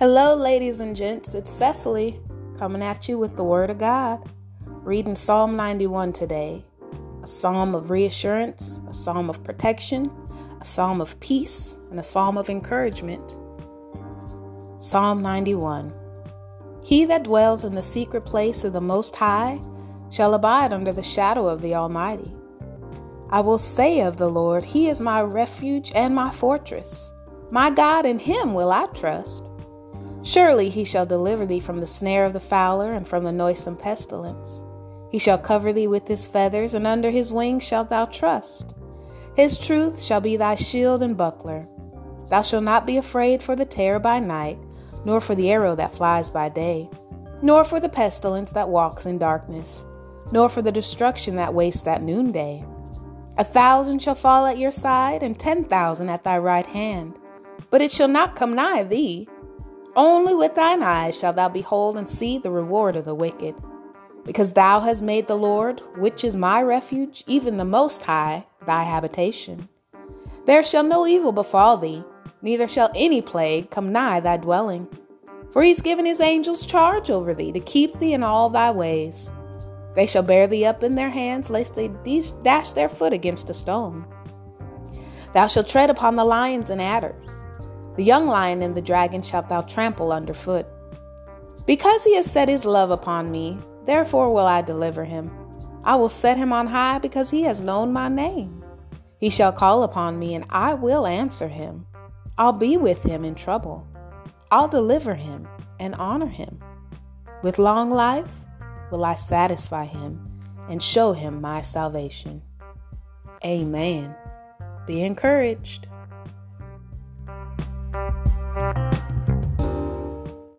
Hello, ladies and gents. It's Cecily coming at you with the Word of God. Reading Psalm 91 today. A psalm of reassurance, a psalm of protection, a psalm of peace, and a psalm of encouragement. Psalm 91 He that dwells in the secret place of the Most High shall abide under the shadow of the Almighty. I will say of the Lord, He is my refuge and my fortress. My God, in Him will I trust. Surely He shall deliver thee from the snare of the fowler and from the noisome pestilence. He shall cover thee with His feathers, and under His wings shalt thou trust. His truth shall be thy shield and buckler. Thou shalt not be afraid for the terror by night, nor for the arrow that flies by day, nor for the pestilence that walks in darkness, nor for the destruction that wastes at noonday. A thousand shall fall at your side, and ten thousand at thy right hand, but it shall not come nigh thee. Only with thine eyes shalt thou behold and see the reward of the wicked. Because thou hast made the Lord, which is my refuge, even the Most High, thy habitation. There shall no evil befall thee, neither shall any plague come nigh thy dwelling. For he has given his angels charge over thee to keep thee in all thy ways. They shall bear thee up in their hands, lest they dash their foot against a stone. Thou shalt tread upon the lions and adders. The young lion and the dragon shalt thou trample under foot. Because he has set his love upon me, therefore will I deliver him. I will set him on high because he has known my name. He shall call upon me, and I will answer him. I'll be with him in trouble. I'll deliver him and honor him. With long life, will I satisfy him and show him my salvation. Amen. Be encouraged.